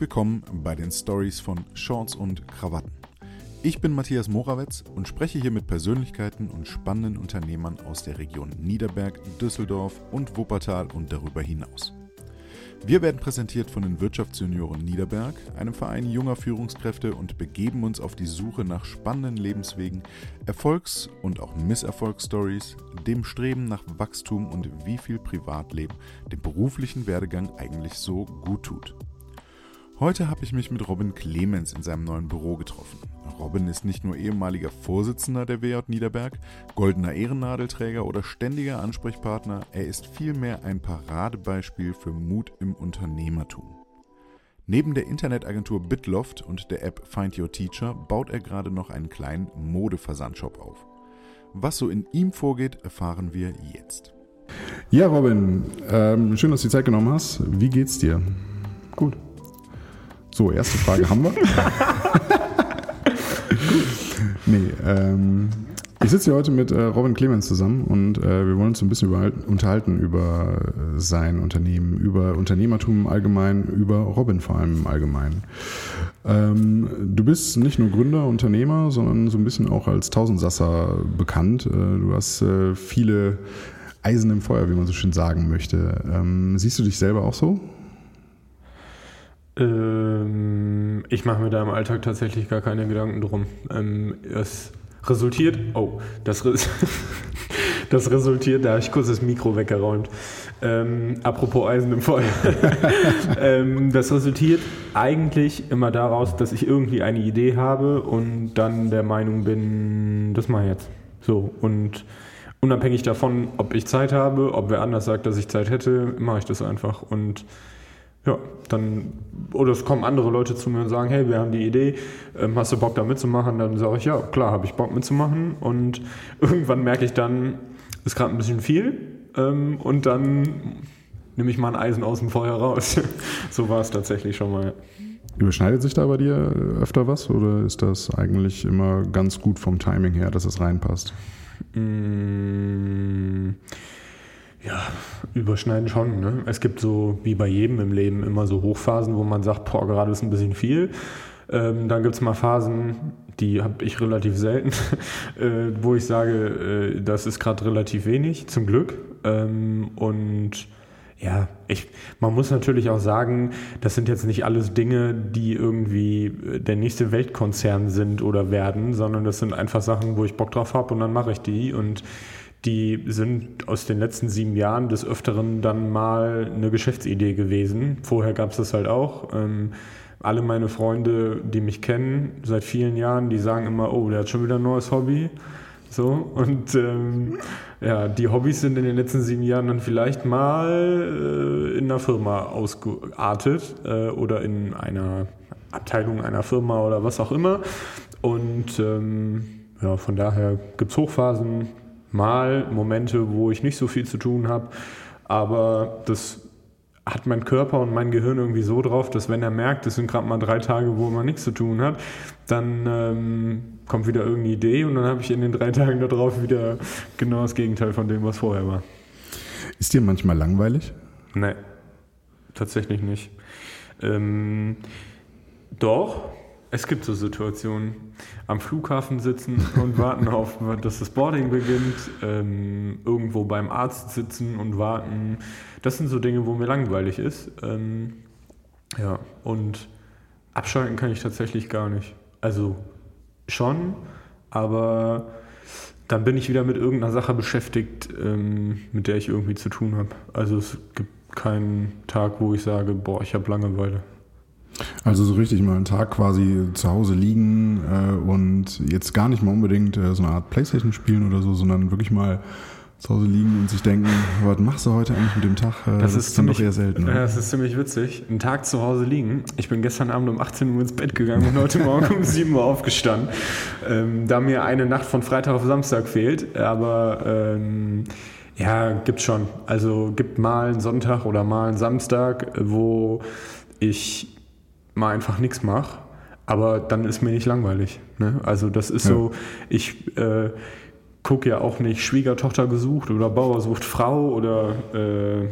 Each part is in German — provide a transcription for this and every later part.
Willkommen bei den Stories von Shorts und Krawatten. Ich bin Matthias Morawetz und spreche hier mit Persönlichkeiten und spannenden Unternehmern aus der Region Niederberg, Düsseldorf und Wuppertal und darüber hinaus. Wir werden präsentiert von den Wirtschaftsjunioren Niederberg, einem Verein junger Führungskräfte und begeben uns auf die Suche nach spannenden Lebenswegen, Erfolgs- und auch Misserfolgsstories, dem Streben nach Wachstum und wie viel Privatleben dem beruflichen Werdegang eigentlich so gut tut. Heute habe ich mich mit Robin Clemens in seinem neuen Büro getroffen. Robin ist nicht nur ehemaliger Vorsitzender der WJ Niederberg, goldener Ehrennadelträger oder ständiger Ansprechpartner, er ist vielmehr ein Paradebeispiel für Mut im Unternehmertum. Neben der Internetagentur Bitloft und der App Find Your Teacher baut er gerade noch einen kleinen Modeversandshop auf. Was so in ihm vorgeht, erfahren wir jetzt. Ja, Robin, ähm, schön, dass du die Zeit genommen hast. Wie geht's dir? Gut. So, erste Frage haben wir. nee, ähm, ich sitze hier heute mit äh, Robin Clemens zusammen und äh, wir wollen uns ein bisschen unterhalten über äh, sein Unternehmen, über Unternehmertum im Allgemeinen, über Robin vor allem im Allgemeinen. Ähm, du bist nicht nur Gründer, Unternehmer, sondern so ein bisschen auch als Tausendsasser bekannt. Äh, du hast äh, viele Eisen im Feuer, wie man so schön sagen möchte. Ähm, siehst du dich selber auch so? Ähm, ich mache mir da im Alltag tatsächlich gar keine Gedanken drum. Ähm, es resultiert, oh, das, Re das resultiert, da habe ich kurz das Mikro weggeräumt. Ähm, apropos Eisen im Feuer. ähm, das resultiert eigentlich immer daraus, dass ich irgendwie eine Idee habe und dann der Meinung bin, das mache ich jetzt. So, und unabhängig davon, ob ich Zeit habe, ob wer anders sagt, dass ich Zeit hätte, mache ich das einfach. Und ja, dann, oder es kommen andere Leute zu mir und sagen, hey, wir haben die Idee, ähm, hast du Bock da mitzumachen? Dann sage ich, ja, klar, habe ich Bock mitzumachen. Und irgendwann merke ich dann, ist gerade ein bisschen viel. Ähm, und dann nehme ich mal ein Eisen aus dem Feuer raus. so war es tatsächlich schon mal. Überschneidet sich da bei dir öfter was oder ist das eigentlich immer ganz gut vom Timing her, dass es reinpasst? Mmh. Überschneiden schon. Ne? Es gibt so, wie bei jedem im Leben, immer so Hochphasen, wo man sagt, boah, gerade ist ein bisschen viel. Ähm, dann gibt es mal Phasen, die habe ich relativ selten, äh, wo ich sage, äh, das ist gerade relativ wenig, zum Glück. Ähm, und ja, ich, man muss natürlich auch sagen, das sind jetzt nicht alles Dinge, die irgendwie äh, der nächste Weltkonzern sind oder werden, sondern das sind einfach Sachen, wo ich Bock drauf habe und dann mache ich die. Und die sind aus den letzten sieben Jahren des Öfteren dann mal eine Geschäftsidee gewesen. Vorher gab es das halt auch. Ähm, alle meine Freunde, die mich kennen seit vielen Jahren, die sagen immer, oh, der hat schon wieder ein neues Hobby. So, und ähm, ja, die Hobbys sind in den letzten sieben Jahren dann vielleicht mal äh, in einer Firma ausgeartet äh, oder in einer Abteilung einer Firma oder was auch immer. Und ähm, ja, von daher gibt es Hochphasen, mal Momente, wo ich nicht so viel zu tun habe, aber das hat mein Körper und mein Gehirn irgendwie so drauf, dass wenn er merkt, es sind gerade mal drei Tage, wo man nichts zu tun hat, dann ähm, kommt wieder irgendeine Idee und dann habe ich in den drei Tagen darauf wieder genau das Gegenteil von dem, was vorher war. Ist dir manchmal langweilig? Nein, tatsächlich nicht. Ähm, doch, es gibt so Situationen. Am Flughafen sitzen und warten auf, dass das Boarding beginnt. Ähm, irgendwo beim Arzt sitzen und warten. Das sind so Dinge, wo mir langweilig ist. Ähm, ja, und abschalten kann ich tatsächlich gar nicht. Also schon, aber dann bin ich wieder mit irgendeiner Sache beschäftigt, ähm, mit der ich irgendwie zu tun habe. Also es gibt keinen Tag, wo ich sage, boah, ich habe Langeweile. Also so richtig mal einen Tag quasi zu Hause liegen äh, und jetzt gar nicht mal unbedingt äh, so eine Art Playstation spielen oder so, sondern wirklich mal zu Hause liegen und sich denken, was machst du heute eigentlich mit dem Tag? Äh, das, das, ist ziemlich, doch eher selten. Ja, das ist ziemlich witzig. Einen Tag zu Hause liegen. Ich bin gestern Abend um 18 Uhr ins Bett gegangen und heute Morgen um 7 Uhr aufgestanden. Ähm, da mir eine Nacht von Freitag auf Samstag fehlt. Aber ähm, ja, gibt schon. Also gibt mal einen Sonntag oder mal einen Samstag, wo ich mal einfach nichts mache, aber dann ist mir nicht langweilig. Ne? Also das ist ja. so, ich äh, gucke ja auch nicht Schwiegertochter gesucht oder Bauer sucht Frau oder äh,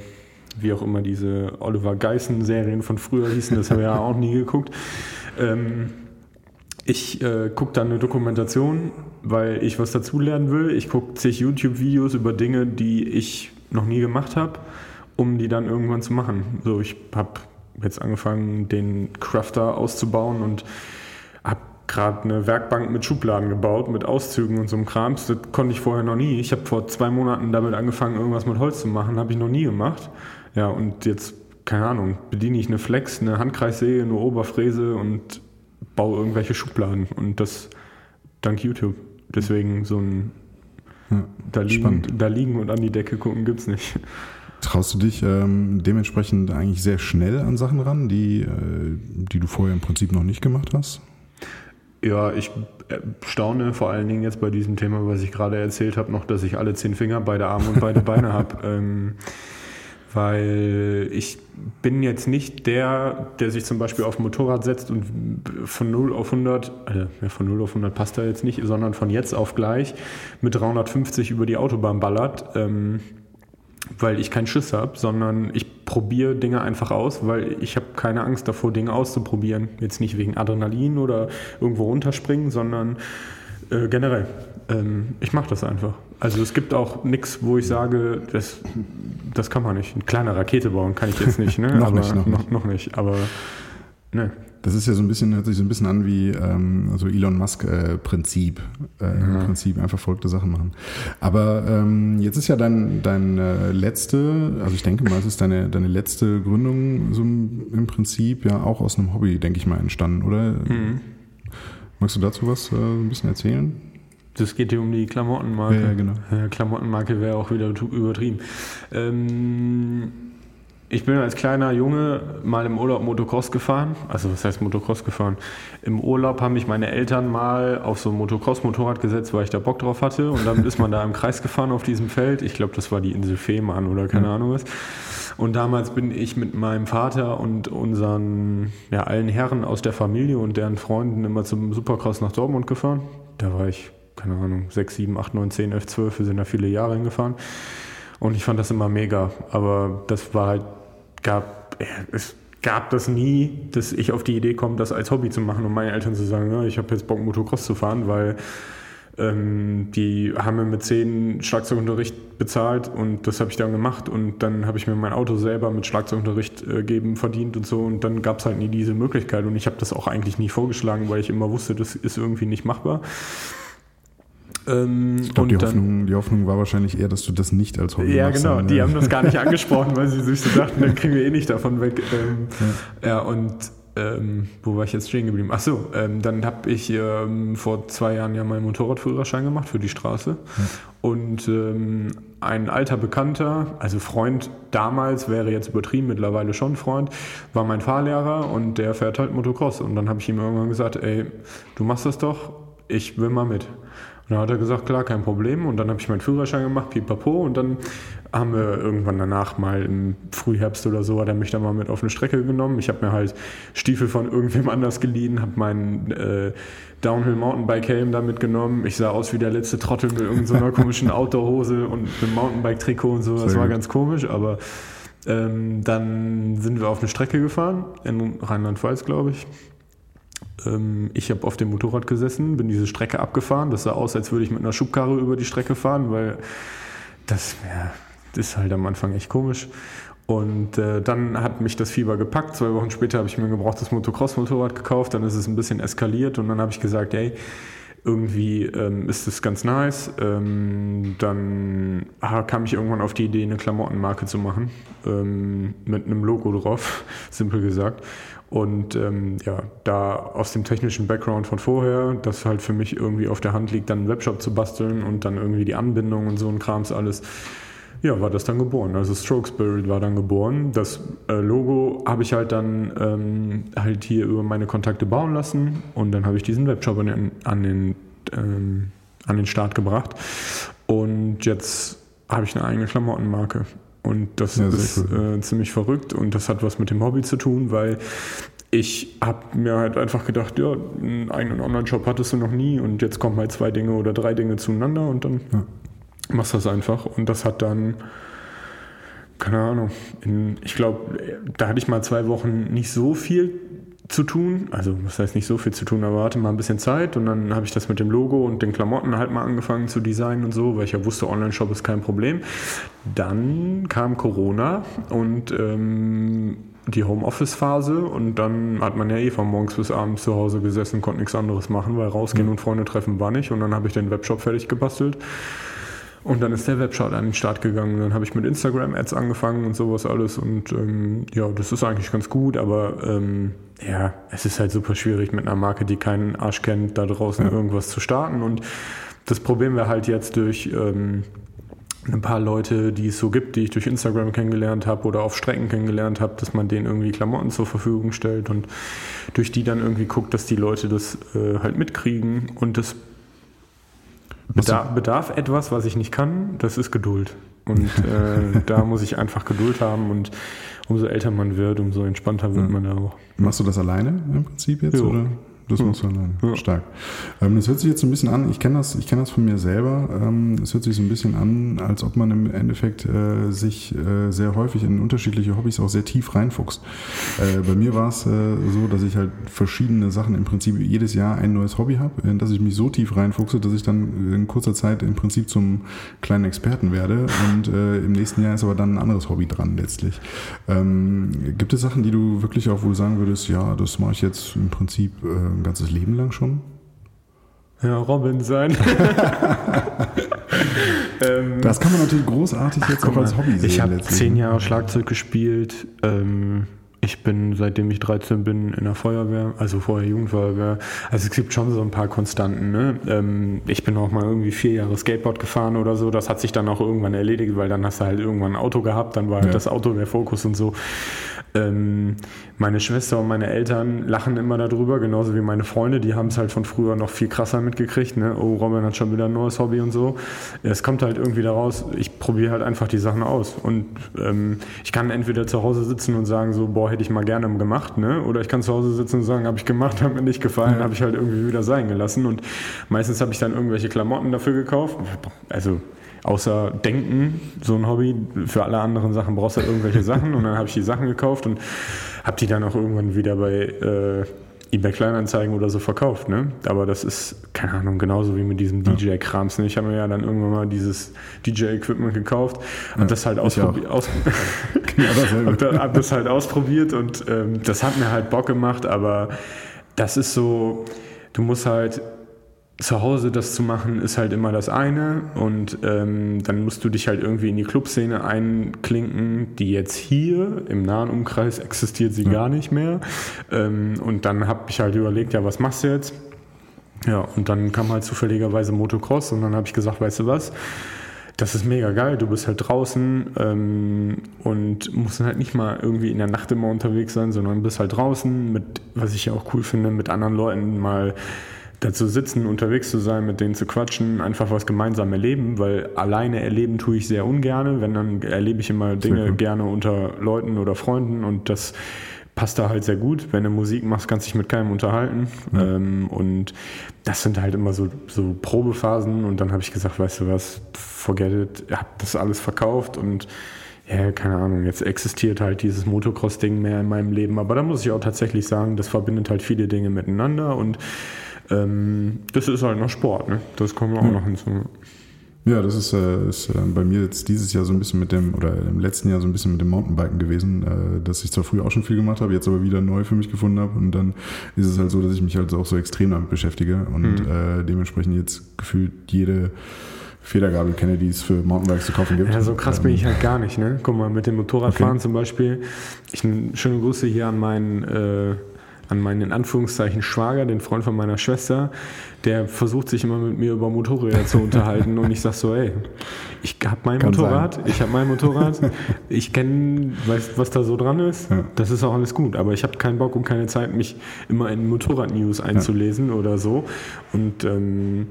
wie auch immer diese Oliver Geissen-Serien von früher hießen, das habe ich ja auch nie geguckt. Ähm, ich äh, gucke dann eine Dokumentation, weil ich was dazulernen will. Ich gucke zig YouTube-Videos über Dinge, die ich noch nie gemacht habe, um die dann irgendwann zu machen. So, ich habe jetzt angefangen, den Crafter auszubauen und habe gerade eine Werkbank mit Schubladen gebaut, mit Auszügen und so einem Krams. Das konnte ich vorher noch nie. Ich habe vor zwei Monaten damit angefangen, irgendwas mit Holz zu machen. Habe ich noch nie gemacht. Ja, und jetzt, keine Ahnung, bediene ich eine Flex, eine Handkreissäge, eine Oberfräse und baue irgendwelche Schubladen und das dank YouTube. Deswegen so ein ja, da, liegen, da liegen und an die Decke gucken gibt es nicht. Traust du dich ähm, dementsprechend eigentlich sehr schnell an Sachen ran, die, äh, die du vorher im Prinzip noch nicht gemacht hast? Ja, ich äh, staune vor allen Dingen jetzt bei diesem Thema, was ich gerade erzählt habe, noch, dass ich alle zehn Finger, beide Arme und beide Beine habe. Ähm, weil ich bin jetzt nicht der, der sich zum Beispiel auf ein Motorrad setzt und von 0 auf 100, also ja, von 0 auf 100 passt da jetzt nicht, sondern von jetzt auf gleich mit 350 über die Autobahn ballert, ähm, weil ich keinen Schiss habe, sondern ich probiere Dinge einfach aus, weil ich habe keine Angst davor, Dinge auszuprobieren. Jetzt nicht wegen Adrenalin oder irgendwo runterspringen, sondern äh, generell. Ähm, ich mache das einfach. Also es gibt auch nichts, wo ich sage, das, das kann man nicht. Eine kleine Rakete bauen kann ich jetzt nicht. Ne? noch, aber, nicht noch, noch, noch, nicht. Aber ne. Das ist ja so ein bisschen, hört sich so ein bisschen an wie ähm, so Elon Musk-Prinzip. Äh, äh, ja. Prinzip einfach verrückte Sachen machen. Aber ähm, jetzt ist ja dein, dein äh, letzte, also ich denke mal, es ist deine, deine letzte Gründung so im Prinzip ja auch aus einem Hobby, denke ich mal, entstanden, oder? Mhm. Magst du dazu was äh, ein bisschen erzählen? Das geht hier um die Klamottenmarke. Ja, genau. Klamottenmarke wäre auch wieder übertrieben. Ähm, ich bin als kleiner Junge mal im Urlaub Motocross gefahren. Also was heißt Motocross gefahren? Im Urlaub haben mich meine Eltern mal auf so ein Motocross-Motorrad gesetzt, weil ich da Bock drauf hatte. Und dann ist man da im Kreis gefahren auf diesem Feld. Ich glaube, das war die Insel Fehmarn oder keine ja. Ahnung was. Und damals bin ich mit meinem Vater und unseren, ja, allen Herren aus der Familie und deren Freunden immer zum Supercross nach Dortmund gefahren. Da war ich, keine Ahnung, 6, 7, 8, 9, 10, 11, 12. Wir sind da viele Jahre hingefahren. Und ich fand das immer mega. Aber das war halt gab, es gab das nie, dass ich auf die Idee komme, das als Hobby zu machen und meine Eltern zu sagen, ja, ich habe jetzt Bock, Motocross zu fahren, weil ähm, die haben mir mit zehn Schlagzeugunterricht bezahlt und das habe ich dann gemacht und dann habe ich mir mein Auto selber mit Schlagzeugunterricht äh, geben verdient und so und dann gab es halt nie diese Möglichkeit und ich habe das auch eigentlich nie vorgeschlagen, weil ich immer wusste, das ist irgendwie nicht machbar. Ähm, ich glaube, die, Hoffnung, die Hoffnung war wahrscheinlich eher, dass du das nicht als Hobby ja. Ja, genau. Die haben das gar nicht angesprochen, weil sie sich so dachten, dann kriegen wir eh nicht davon weg. Ähm, ja. ja. und ähm, wo war ich jetzt stehen geblieben? Achso, ähm, dann habe ich ähm, vor zwei Jahren ja meinen Motorradführerschein gemacht für die Straße. Ja. Und ähm, ein alter Bekannter, also Freund damals, wäre jetzt übertrieben, mittlerweile schon Freund, war mein Fahrlehrer und der fährt halt Motocross. Und dann habe ich ihm irgendwann gesagt, ey, du machst das doch, ich will mal mit. Und dann hat er gesagt, klar, kein Problem. Und dann habe ich meinen Führerschein gemacht, pipapo. Und dann haben wir irgendwann danach mal im Frühherbst oder so, hat er mich dann mal mit auf eine Strecke genommen. Ich habe mir halt Stiefel von irgendwem anders geliehen, habe meinen äh, Downhill Mountainbike Helm da mitgenommen. Ich sah aus wie der letzte Trottel mit irgendeiner komischen Outdoor-Hose und einem Mountainbike-Trikot und so. Das war ganz komisch, aber ähm, dann sind wir auf eine Strecke gefahren, in Rheinland-Pfalz, glaube ich. Ähm, ich habe auf dem Motorrad gesessen, bin diese Strecke abgefahren. Das sah aus, als würde ich mit einer Schubkarre über die Strecke fahren, weil das, ja, das ist halt am Anfang echt komisch. Und äh, dann hat mich das Fieber gepackt. Zwei Wochen später habe ich mir ein gebrauchtes Motocross-Motorrad gekauft. Dann ist es ein bisschen eskaliert und dann habe ich gesagt, ey, irgendwie ähm, ist das ganz nice. Ähm, dann ah, kam ich irgendwann auf die Idee, eine Klamottenmarke zu machen, ähm, mit einem Logo drauf, simpel gesagt. Und ähm, ja, da aus dem technischen Background von vorher, das halt für mich irgendwie auf der Hand liegt, dann einen Webshop zu basteln und dann irgendwie die Anbindung und so ein Krams alles, ja, war das dann geboren. Also Stroke Spirit war dann geboren. Das äh, Logo habe ich halt dann ähm, halt hier über meine Kontakte bauen lassen und dann habe ich diesen Webshop an den, an den, ähm, an den Start gebracht. Und jetzt habe ich eine eigene Klamottenmarke. Und das ja, ist cool. äh, ziemlich verrückt und das hat was mit dem Hobby zu tun, weil ich habe mir halt einfach gedacht, ja, einen eigenen Online-Shop hattest du noch nie und jetzt kommen halt zwei Dinge oder drei Dinge zueinander und dann ja. Machst das einfach. Und das hat dann keine Ahnung. In, ich glaube, da hatte ich mal zwei Wochen nicht so viel zu tun. Also, was heißt nicht so viel zu tun, aber hatte mal ein bisschen Zeit und dann habe ich das mit dem Logo und den Klamotten halt mal angefangen zu designen und so, weil ich ja wusste, Online-Shop ist kein Problem. Dann kam Corona und ähm, die Homeoffice-Phase und dann hat man ja eh von morgens bis abends zu Hause gesessen, konnte nichts anderes machen, weil rausgehen mhm. und Freunde treffen war nicht und dann habe ich den Webshop fertig gebastelt und dann ist der Webshop an den Start gegangen. Dann habe ich mit Instagram-Ads angefangen und sowas alles. Und ähm, ja, das ist eigentlich ganz gut, aber ähm, ja, es ist halt super schwierig mit einer Marke, die keinen Arsch kennt, da draußen ja. irgendwas zu starten. Und das Problem wäre halt jetzt durch ähm, ein paar Leute, die es so gibt, die ich durch Instagram kennengelernt habe oder auf Strecken kennengelernt habe, dass man denen irgendwie Klamotten zur Verfügung stellt und durch die dann irgendwie guckt, dass die Leute das äh, halt mitkriegen. Und das bedarf, bedarf etwas, was ich nicht kann, das ist Geduld. Und äh, da muss ich einfach Geduld haben und umso älter man wird, umso entspannter wird man da auch. Machst du das alleine im Prinzip jetzt? Jo. Oder? Das muss man. Ja. Stark. Ähm, das hört sich jetzt so ein bisschen an, ich kenne das, ich das von mir selber. Ähm, es hört sich so ein bisschen an, als ob man im Endeffekt äh, sich äh, sehr häufig in unterschiedliche Hobbys auch sehr tief reinfuchst. Äh, bei mir war es äh, so, dass ich halt verschiedene Sachen im Prinzip jedes Jahr ein neues Hobby habe, in das ich mich so tief reinfuchse, dass ich dann in kurzer Zeit im Prinzip zum kleinen Experten werde. Und äh, im nächsten Jahr ist aber dann ein anderes Hobby dran letztlich. Ähm, gibt es Sachen, die du wirklich auch wohl sagen würdest, ja, das mache ich jetzt im Prinzip äh, ein ganzes Leben lang schon? Ja, Robin sein. ähm, das kann man natürlich großartig jetzt auch als Hobby sehen. Ich habe zehn Jahre Schlagzeug gespielt. Ähm, ich bin, seitdem ich 13 bin, in der Feuerwehr, also vorher Jugendfeuerwehr. Also es gibt schon so ein paar Konstanten. Ne? Ähm, ich bin auch mal irgendwie vier Jahre Skateboard gefahren oder so. Das hat sich dann auch irgendwann erledigt, weil dann hast du halt irgendwann ein Auto gehabt, dann war halt ja. das Auto der Fokus und so. Ähm, meine Schwester und meine Eltern lachen immer darüber, genauso wie meine Freunde, die haben es halt von früher noch viel krasser mitgekriegt. Ne? Oh, Robin hat schon wieder ein neues Hobby und so. Es kommt halt irgendwie daraus, ich probiere halt einfach die Sachen aus. Und ähm, ich kann entweder zu Hause sitzen und sagen so, boah, hätte ich mal gerne gemacht, ne? Oder ich kann zu Hause sitzen und sagen, habe ich gemacht, hat mir nicht gefallen, ja. habe ich halt irgendwie wieder sein gelassen. Und meistens habe ich dann irgendwelche Klamotten dafür gekauft. Also außer Denken, so ein Hobby. Für alle anderen Sachen brauchst du halt irgendwelche Sachen und dann habe ich die Sachen gekauft und habe die dann auch irgendwann wieder bei äh, eBay Kleinanzeigen oder so verkauft. Ne? Aber das ist, keine Ahnung, genauso wie mit diesem DJ-Krams. Ne? Ich habe mir ja dann irgendwann mal dieses DJ-Equipment gekauft und ja, das halt ausprobiert. Aus genau das halt ausprobiert und ähm, das hat mir halt Bock gemacht, aber das ist so, du musst halt zu Hause das zu machen, ist halt immer das eine. Und ähm, dann musst du dich halt irgendwie in die Clubszene einklinken, die jetzt hier im nahen Umkreis existiert sie ja. gar nicht mehr. Ähm, und dann habe ich halt überlegt, ja, was machst du jetzt? Ja, und dann kam halt zufälligerweise Motocross und dann habe ich gesagt, weißt du was? Das ist mega geil, du bist halt draußen ähm, und musst halt nicht mal irgendwie in der Nacht immer unterwegs sein, sondern bist halt draußen mit, was ich ja auch cool finde, mit anderen Leuten mal dazu sitzen, unterwegs zu sein, mit denen zu quatschen, einfach was gemeinsam erleben, weil alleine erleben tue ich sehr ungerne. Wenn, dann erlebe ich immer Dinge gerne unter Leuten oder Freunden und das passt da halt sehr gut. Wenn du Musik machst, kannst du dich mit keinem unterhalten. Ja. Ähm, und das sind halt immer so, so Probephasen und dann habe ich gesagt, weißt du was, forget it, habe das alles verkauft und ja, keine Ahnung, jetzt existiert halt dieses Motocross-Ding mehr in meinem Leben. Aber da muss ich auch tatsächlich sagen, das verbindet halt viele Dinge miteinander und ähm, das ist halt noch Sport, ne? Das kommen wir auch ja. noch hinzu. Ja, das ist, äh, ist äh, bei mir jetzt dieses Jahr so ein bisschen mit dem, oder im letzten Jahr so ein bisschen mit dem Mountainbiken gewesen, äh, dass ich zwar früher auch schon viel gemacht habe, jetzt aber wieder neu für mich gefunden habe. Und dann ist es halt so, dass ich mich halt auch so extrem damit beschäftige und mhm. äh, dementsprechend jetzt gefühlt jede Federgabel kenne, die es für Mountainbikes zu kaufen gibt. Ja, so krass ähm, bin ich halt gar nicht, ne? Guck mal, mit dem Motorradfahren okay. zum Beispiel. Ich schöne Grüße hier an meinen äh, an meinen in Anführungszeichen Schwager, den Freund von meiner Schwester, der versucht sich immer mit mir über Motorräder zu unterhalten und ich sag so, ey, ich habe mein Kann Motorrad, sein. ich habe mein Motorrad, ich kenne, weiß, was da so dran ist, ja. das ist auch alles gut, aber ich habe keinen Bock und keine Zeit, mich immer in Motorrad-News einzulesen ja. oder so und ähm,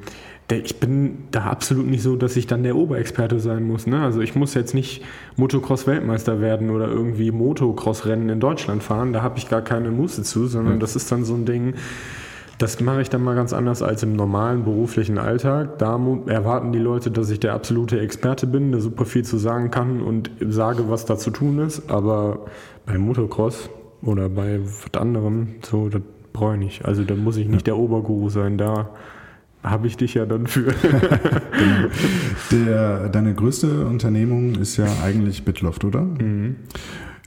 ich bin da absolut nicht so, dass ich dann der Oberexperte sein muss. Ne? Also ich muss jetzt nicht Motocross-Weltmeister werden oder irgendwie Motocross-Rennen in Deutschland fahren. Da habe ich gar keine Muße zu, sondern ja. das ist dann so ein Ding, Das mache ich dann mal ganz anders als im normalen beruflichen Alltag. Da erwarten die Leute, dass ich der absolute Experte bin, der super viel zu sagen kann und sage, was da zu tun ist. Aber bei Motocross oder bei was anderem, so, das brauche ich nicht. Also da muss ich nicht der Oberguru sein. Da habe ich dich ja dann für. Der, deine größte Unternehmung ist ja eigentlich Bitloft, oder? Mhm.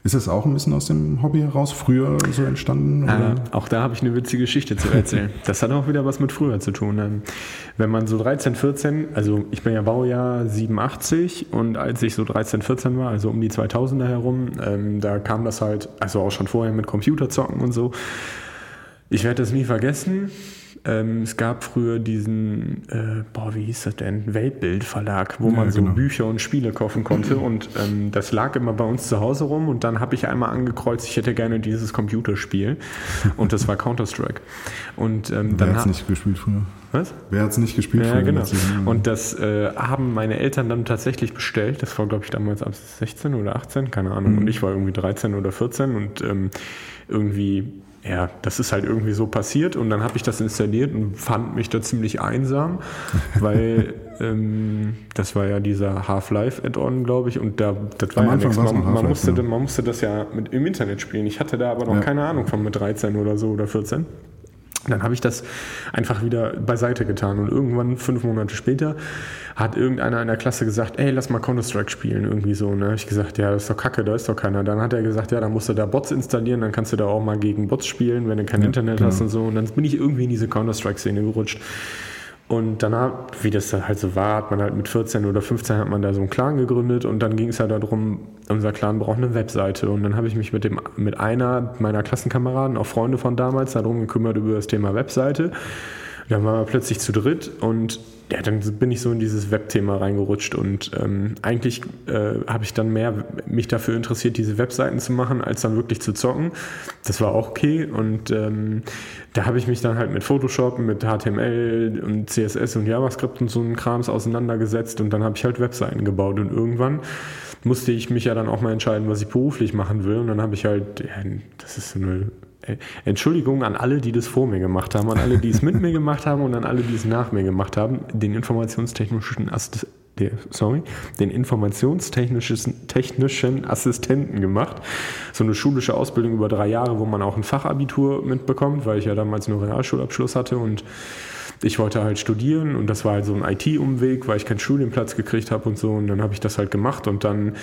Ist das auch ein bisschen aus dem Hobby heraus früher so entstanden? Äh, auch da habe ich eine witzige Geschichte zu erzählen. das hat auch wieder was mit früher zu tun. Ähm, wenn man so 13, 14, also ich bin ja Baujahr 87 und als ich so 13, 14 war, also um die 2000er herum, ähm, da kam das halt, also auch schon vorher mit Computerzocken und so. Ich werde das nie vergessen. Ähm, es gab früher diesen, äh, boah, wie hieß das denn? Weltbild-Verlag, wo ja, man so genau. Bücher und Spiele kaufen konnte. Und ähm, das lag immer bei uns zu Hause rum. Und dann habe ich einmal angekreuzt, ich hätte gerne dieses Computerspiel. Und das war Counter-Strike. Und ähm, Wer hat es nicht gespielt früher? Was? Wer hat es nicht gespielt ja, früher? Genau. Und das äh, haben meine Eltern dann tatsächlich bestellt. Das war, glaube ich, damals ab 16 oder 18, keine Ahnung. Mhm. Und ich war irgendwie 13 oder 14 und ähm, irgendwie ja, das ist halt irgendwie so passiert und dann habe ich das installiert und fand mich da ziemlich einsam, weil ähm, das war ja dieser Half-Life-Add-on, glaube ich, und da, das war Am ja nichts. Man, man, musste, ja. man musste das ja mit, im Internet spielen. Ich hatte da aber noch ja. keine Ahnung von mit 13 oder so oder 14. Dann habe ich das einfach wieder beiseite getan und irgendwann, fünf Monate später, hat irgendeiner in der Klasse gesagt, ey, lass mal Counter-Strike spielen, irgendwie so. Ne? Ich gesagt, ja, das ist doch kacke, da ist doch keiner. Dann hat er gesagt, ja, dann musst du da Bots installieren, dann kannst du da auch mal gegen Bots spielen, wenn du kein ja, Internet genau. hast und so. Und dann bin ich irgendwie in diese Counter-Strike-Szene gerutscht. Und danach, wie das halt so war, hat man halt mit 14 oder 15 hat man da so einen Clan gegründet und dann ging es halt darum, unser Clan braucht eine Webseite. Und dann habe ich mich mit dem, mit einer meiner Klassenkameraden, auch Freunde von damals, darum gekümmert über das Thema Webseite. Dann waren wir plötzlich zu dritt und ja, dann bin ich so in dieses Webthema reingerutscht und ähm, eigentlich äh, habe ich dann mehr mich dafür interessiert, diese Webseiten zu machen, als dann wirklich zu zocken. Das war auch okay und ähm, da habe ich mich dann halt mit Photoshop, mit HTML und CSS und JavaScript und so einen Krams auseinandergesetzt und dann habe ich halt Webseiten gebaut und irgendwann musste ich mich ja dann auch mal entscheiden, was ich beruflich machen will und dann habe ich halt, ja, das ist so eine Entschuldigung an alle, die das vor mir gemacht haben, an alle, die es mit mir gemacht haben und an alle, die es nach mir gemacht haben, den informationstechnischen Assist sorry, den informationstechnischen technischen Assistenten gemacht. So eine schulische Ausbildung über drei Jahre, wo man auch ein Fachabitur mitbekommt, weil ich ja damals nur Realschulabschluss hatte und ich wollte halt studieren und das war halt so ein IT-Umweg, weil ich keinen Studienplatz gekriegt habe und so und dann habe ich das halt gemacht und dann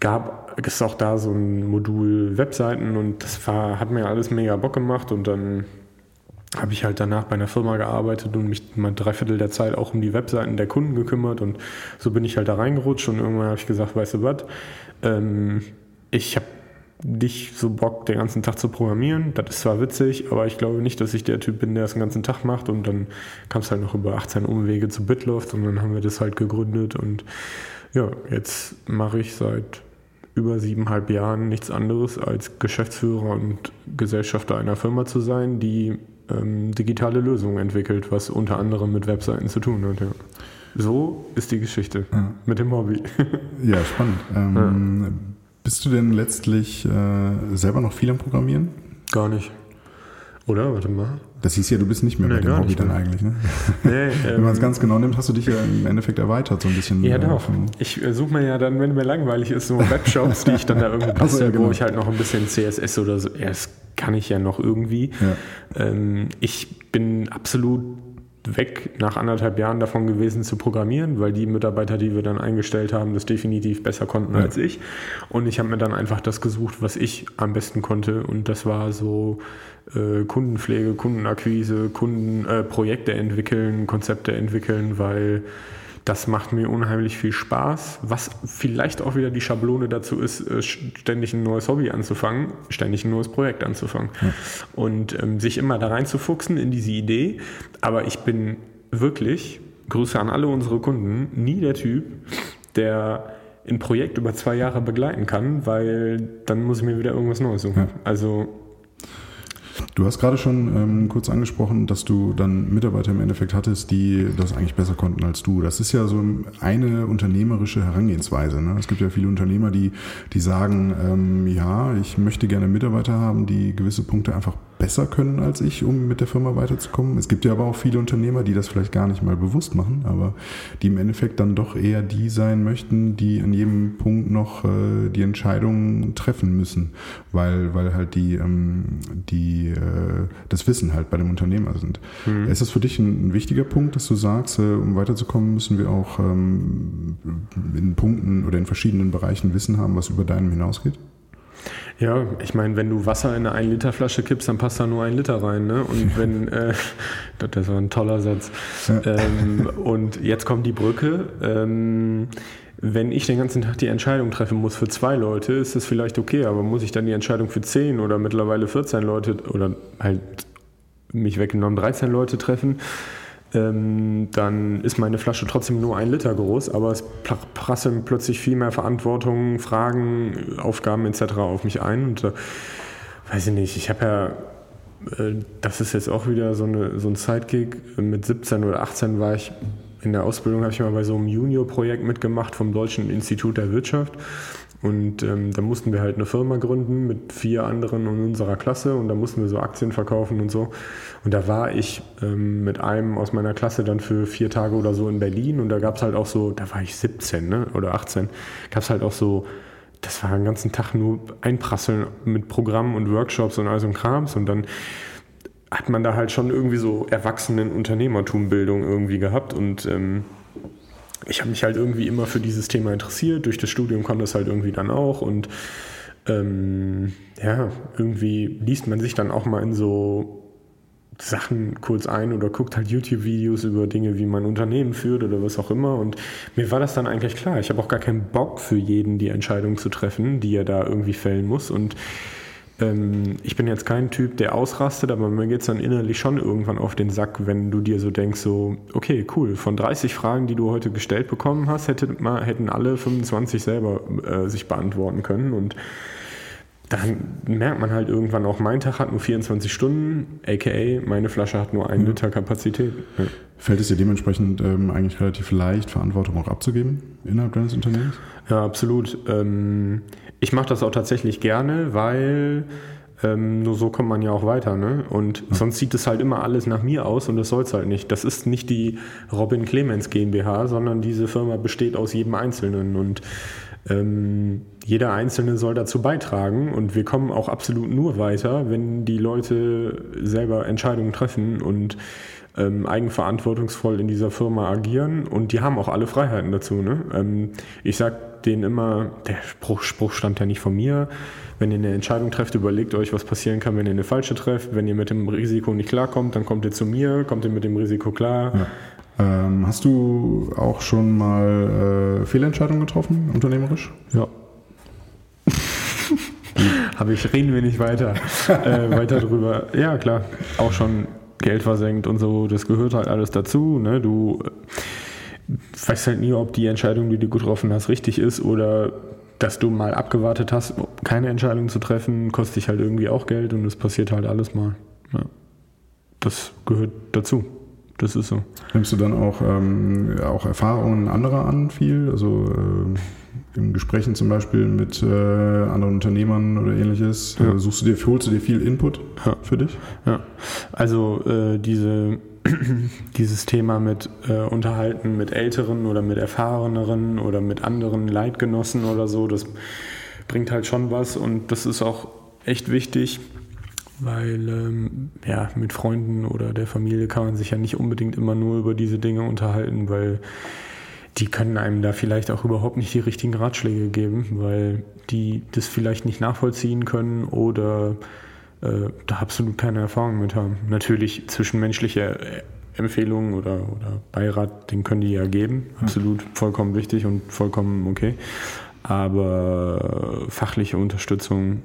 gab es auch da so ein Modul Webseiten und das war, hat mir alles mega Bock gemacht und dann habe ich halt danach bei einer Firma gearbeitet und mich mal drei Viertel der Zeit auch um die Webseiten der Kunden gekümmert und so bin ich halt da reingerutscht und irgendwann habe ich gesagt, weißt du was, ähm, ich habe nicht so Bock, den ganzen Tag zu programmieren. Das ist zwar witzig, aber ich glaube nicht, dass ich der Typ bin, der das den ganzen Tag macht. Und dann kam es halt noch über 18 Umwege zu Bitloft und dann haben wir das halt gegründet. Und ja, jetzt mache ich seit über siebeneinhalb Jahren nichts anderes als Geschäftsführer und Gesellschafter einer Firma zu sein, die ähm, digitale Lösungen entwickelt, was unter anderem mit Webseiten zu tun hat. Ja. So ist die Geschichte ja. mit dem Hobby. ja, spannend. Ähm, ja. Bist du denn letztlich äh, selber noch viel am Programmieren? Gar nicht. Oder? Warte mal. Das hieß ja, du bist nicht mehr nee, bei dem Hobby dann eigentlich. Ne? Nee, wenn man es ähm, ganz genau nimmt, hast du dich ja im Endeffekt erweitert so ein bisschen. Ja, doch. Äh, ich äh, suche mir ja dann, wenn mir langweilig ist, so Webshops, die ich dann da irgendwie bastel, ja, genau. wo ich halt noch ein bisschen CSS oder so. Ja, das kann ich ja noch irgendwie. Ja. Ähm, ich bin absolut weg nach anderthalb Jahren davon gewesen zu programmieren, weil die Mitarbeiter, die wir dann eingestellt haben, das definitiv besser konnten ja. als ich. Und ich habe mir dann einfach das gesucht, was ich am besten konnte. Und das war so äh, Kundenpflege, Kundenakquise, Kundenprojekte äh, entwickeln, Konzepte entwickeln, weil das macht mir unheimlich viel Spaß. Was vielleicht auch wieder die Schablone dazu ist, äh, ständig ein neues Hobby anzufangen, ständig ein neues Projekt anzufangen. Ja. Und ähm, sich immer da reinzufuchsen in diese Idee. Aber ich bin wirklich, Grüße an alle unsere Kunden, nie der Typ, der ein Projekt über zwei Jahre begleiten kann, weil dann muss ich mir wieder irgendwas Neues suchen. Ja. Also Du hast gerade schon ähm, kurz angesprochen, dass du dann Mitarbeiter im Endeffekt hattest, die das eigentlich besser konnten als du. Das ist ja so eine unternehmerische Herangehensweise. Ne? Es gibt ja viele Unternehmer, die, die sagen, ähm, ja, ich möchte gerne Mitarbeiter haben, die gewisse Punkte einfach besser können als ich, um mit der Firma weiterzukommen. Es gibt ja aber auch viele Unternehmer, die das vielleicht gar nicht mal bewusst machen, aber die im Endeffekt dann doch eher die sein möchten, die an jedem Punkt noch äh, die Entscheidungen treffen müssen, weil, weil halt die, ähm, die äh, das Wissen halt bei dem Unternehmer sind. Mhm. Ist das für dich ein, ein, wichtiger Punkt, dass du sagst, äh, um weiterzukommen, müssen wir auch ähm, in Punkten oder in verschiedenen Bereichen Wissen haben, was über deinem hinausgeht? Ja, ich meine, wenn du Wasser in eine 1 Liter Flasche kippst, dann passt da nur ein Liter rein. Ne? Und wenn, äh, das war ein toller Satz. Ähm, und jetzt kommt die Brücke. Ähm, wenn ich den ganzen Tag die Entscheidung treffen muss für zwei Leute, ist das vielleicht okay, aber muss ich dann die Entscheidung für 10 oder mittlerweile 14 Leute oder halt mich weggenommen 13 Leute treffen? Ähm, dann ist meine Flasche trotzdem nur ein Liter groß, aber es prasseln plötzlich viel mehr Verantwortung, Fragen, Aufgaben etc. auf mich ein. Und äh, weiß ich nicht, ich habe ja, äh, das ist jetzt auch wieder so, eine, so ein Sidekick. Mit 17 oder 18 war ich in der Ausbildung, habe ich mal bei so einem Junior-Projekt mitgemacht vom Deutschen Institut der Wirtschaft. Und ähm, da mussten wir halt eine Firma gründen mit vier anderen in unserer Klasse und da mussten wir so Aktien verkaufen und so. Und da war ich ähm, mit einem aus meiner Klasse dann für vier Tage oder so in Berlin und da gab es halt auch so, da war ich 17 ne, oder 18, gab es halt auch so, das war den ganzen Tag nur einprasseln mit Programmen und Workshops und all so Krams und dann hat man da halt schon irgendwie so erwachsenen Unternehmertumbildung irgendwie gehabt und ähm, ich habe mich halt irgendwie immer für dieses Thema interessiert. Durch das Studium kam das halt irgendwie dann auch und ähm, ja, irgendwie liest man sich dann auch mal in so Sachen kurz ein oder guckt halt YouTube-Videos über Dinge, wie man Unternehmen führt oder was auch immer. Und mir war das dann eigentlich klar. Ich habe auch gar keinen Bock für jeden die Entscheidung zu treffen, die er da irgendwie fällen muss. Und ähm, ich bin jetzt kein Typ, der ausrastet, aber mir geht es dann innerlich schon irgendwann auf den Sack, wenn du dir so denkst, so, okay, cool, von 30 Fragen, die du heute gestellt bekommen hast, hätte, hätten alle 25 selber äh, sich beantworten können und dann merkt man halt irgendwann auch, mein Tag hat nur 24 Stunden, aka meine Flasche hat nur einen Liter Kapazität. Ja. Fällt es dir dementsprechend ähm, eigentlich relativ leicht, Verantwortung auch abzugeben innerhalb deines Unternehmens? Ja, absolut. Ähm, ich mache das auch tatsächlich gerne, weil ähm, nur so kommt man ja auch weiter. Ne? Und ja. sonst sieht es halt immer alles nach mir aus und das soll es halt nicht. Das ist nicht die Robin Clemens GmbH, sondern diese Firma besteht aus jedem Einzelnen und ähm, jeder Einzelne soll dazu beitragen und wir kommen auch absolut nur weiter, wenn die Leute selber Entscheidungen treffen und ähm, eigenverantwortungsvoll in dieser Firma agieren und die haben auch alle Freiheiten dazu. Ne? Ähm, ich sag denen immer, der Spruch, Spruch stammt ja nicht von mir, wenn ihr eine Entscheidung trefft, überlegt euch, was passieren kann, wenn ihr eine falsche trefft. Wenn ihr mit dem Risiko nicht klarkommt, dann kommt ihr zu mir, kommt ihr mit dem Risiko klar. Ja. Ähm, hast du auch schon mal äh, Fehlentscheidungen getroffen, unternehmerisch? Ja. Habe ich, reden wir nicht weiter, äh, weiter drüber. Ja, klar, auch schon Geld versenkt und so, das gehört halt alles dazu. Ne? Du äh, weißt halt nie, ob die Entscheidung, die du getroffen hast, richtig ist oder dass du mal abgewartet hast, keine Entscheidung zu treffen, kostet dich halt irgendwie auch Geld und es passiert halt alles mal. Ja. Das gehört dazu. Das ist so. Nimmst du dann auch, ähm, auch Erfahrungen anderer an viel? Also äh, in Gesprächen zum Beispiel mit äh, anderen Unternehmern oder ähnliches? Ja. Suchst du dir, holst du dir viel Input ja. für dich? Ja. Also äh, diese dieses Thema mit äh, Unterhalten mit Älteren oder mit Erfahreneren oder mit anderen Leitgenossen oder so, das bringt halt schon was und das ist auch echt wichtig, weil ähm, ja, mit Freunden oder der Familie kann man sich ja nicht unbedingt immer nur über diese Dinge unterhalten, weil die können einem da vielleicht auch überhaupt nicht die richtigen Ratschläge geben, weil die das vielleicht nicht nachvollziehen können oder äh, da absolut keine Erfahrung mit haben. Natürlich zwischenmenschliche äh, Empfehlungen oder, oder Beirat, den können die ja geben. Absolut vollkommen wichtig und vollkommen okay. Aber fachliche Unterstützung,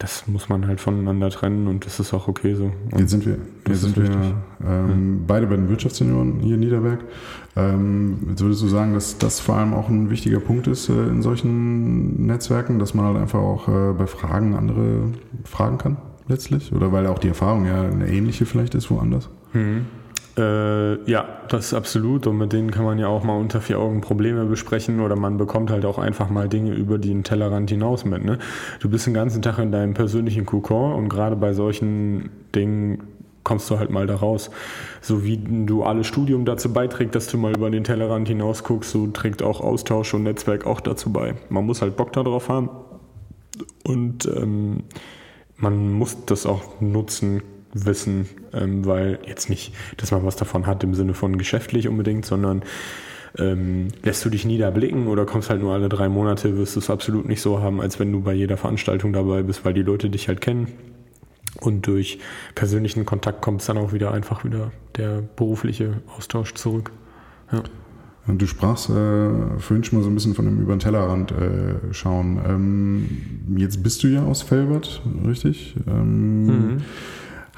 das muss man halt voneinander trennen und das ist auch okay so. Und jetzt sind wir, jetzt sind wir ähm, ja. beide bei den Wirtschaftssenioren hier in Niederberg. Ähm, jetzt würdest du sagen, dass das vor allem auch ein wichtiger Punkt ist äh, in solchen Netzwerken, dass man halt einfach auch äh, bei Fragen andere fragen kann? letztlich? Oder weil auch die Erfahrung ja eine ähnliche vielleicht ist woanders? Mhm. Äh, ja, das ist absolut. Und mit denen kann man ja auch mal unter vier Augen Probleme besprechen oder man bekommt halt auch einfach mal Dinge über den Tellerrand hinaus mit. Ne? Du bist den ganzen Tag in deinem persönlichen Kokon und gerade bei solchen Dingen kommst du halt mal da raus. So wie ein duales Studium dazu beiträgt, dass du mal über den Tellerrand hinaus guckst, so trägt auch Austausch und Netzwerk auch dazu bei. Man muss halt Bock darauf haben und ähm, man muss das auch nutzen wissen, ähm, weil jetzt nicht, dass man was davon hat im Sinne von geschäftlich unbedingt, sondern ähm, lässt du dich niederblicken oder kommst halt nur alle drei Monate, wirst du es absolut nicht so haben, als wenn du bei jeder Veranstaltung dabei bist, weil die Leute dich halt kennen. Und durch persönlichen Kontakt kommt es dann auch wieder einfach wieder der berufliche Austausch zurück. Ja. Und du sprachst äh, vorhin schon mal so ein bisschen von dem über den Tellerrand äh, schauen. Ähm, jetzt bist du ja aus Felbert, richtig? Ähm, mhm.